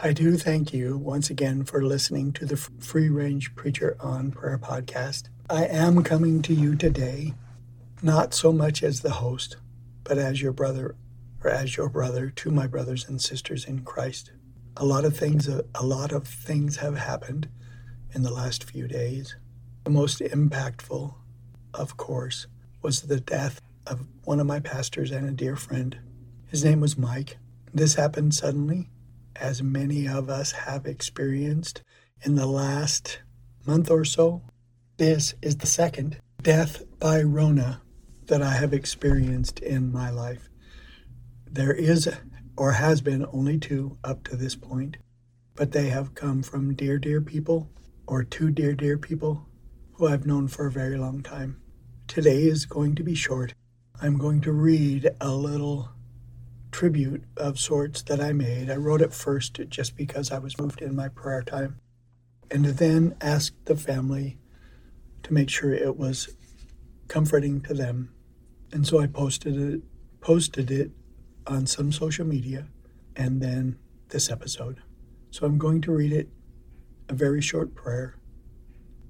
I do thank you once again for listening to the Free Range Preacher on Prayer podcast. I am coming to you today, not so much as the host, but as your brother or as your brother to my brothers and sisters in Christ. A lot of things uh, a lot of things have happened in the last few days. The most impactful, of course, was the death of one of my pastors and a dear friend. His name was Mike. This happened suddenly as many of us have experienced in the last month or so. This is the second death by Rona that I have experienced in my life. There is or has been only two up to this point, but they have come from dear, dear people or two dear, dear people who I've known for a very long time. Today is going to be short. I'm going to read a little tribute of sorts that I made. I wrote it first just because I was moved in my prayer time, and then asked the family to make sure it was comforting to them. And so I posted it posted it on some social media and then this episode. So I'm going to read it a very short prayer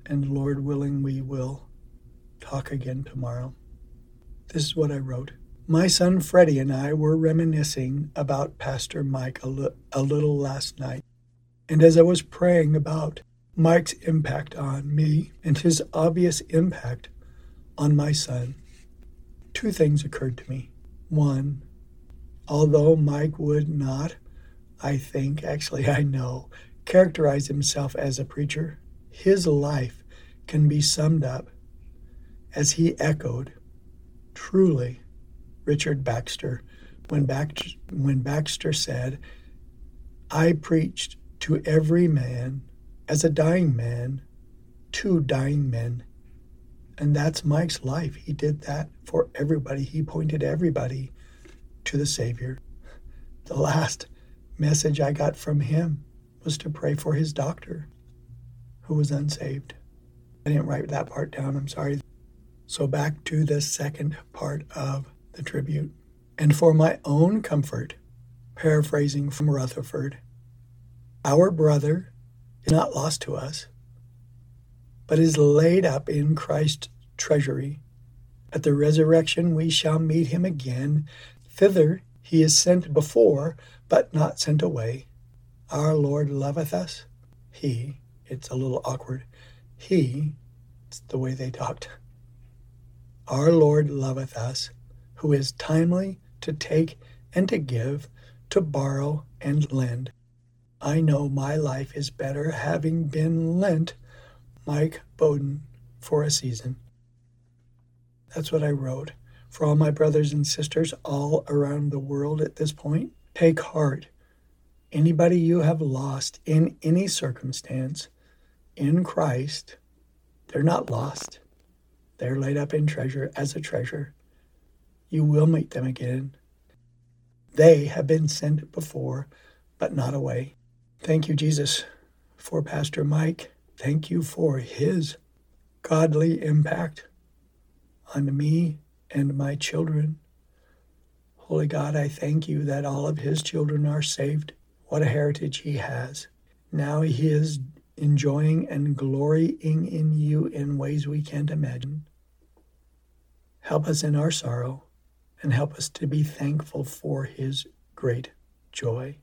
and Lord willing we will talk again tomorrow. This is what I wrote. My son Freddie and I were reminiscing about Pastor Mike a, li- a little last night. And as I was praying about Mike's impact on me and his obvious impact on my son, two things occurred to me. One, although Mike would not, I think, actually, I know, characterize himself as a preacher, his life can be summed up as he echoed, truly Richard Baxter when, Baxter when Baxter said, I preached to every man as a dying man to dying men. And that's Mike's life. He did that for everybody. He pointed everybody to the Savior. The last message I got from him was to pray for his doctor who was unsaved. I didn't write that part down, I'm sorry. So back to the second part of the tribute. And for my own comfort, paraphrasing from Rutherford, our brother is not lost to us, but is laid up in Christ's treasury. At the resurrection we shall meet him again. Thither he is sent before, but not sent away. Our Lord loveth us. He, it's a little awkward. He, it's the way they talked. Our Lord loveth us who is timely to take and to give, to borrow and lend. I know my life is better having been lent Mike Bowden for a season. That's what I wrote. For all my brothers and sisters all around the world at this point, take heart. Anybody you have lost in any circumstance in Christ, they're not lost. They're laid up in treasure as a treasure you will meet them again. They have been sent before, but not away. Thank you, Jesus, for Pastor Mike. Thank you for his godly impact on me and my children. Holy God, I thank you that all of his children are saved. What a heritage he has. Now he is enjoying and glorying in you in ways we can't imagine. Help us in our sorrow and help us to be thankful for his great joy.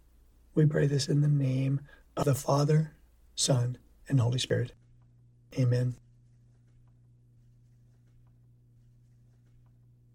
We pray this in the name of the Father, Son, and Holy Spirit. Amen.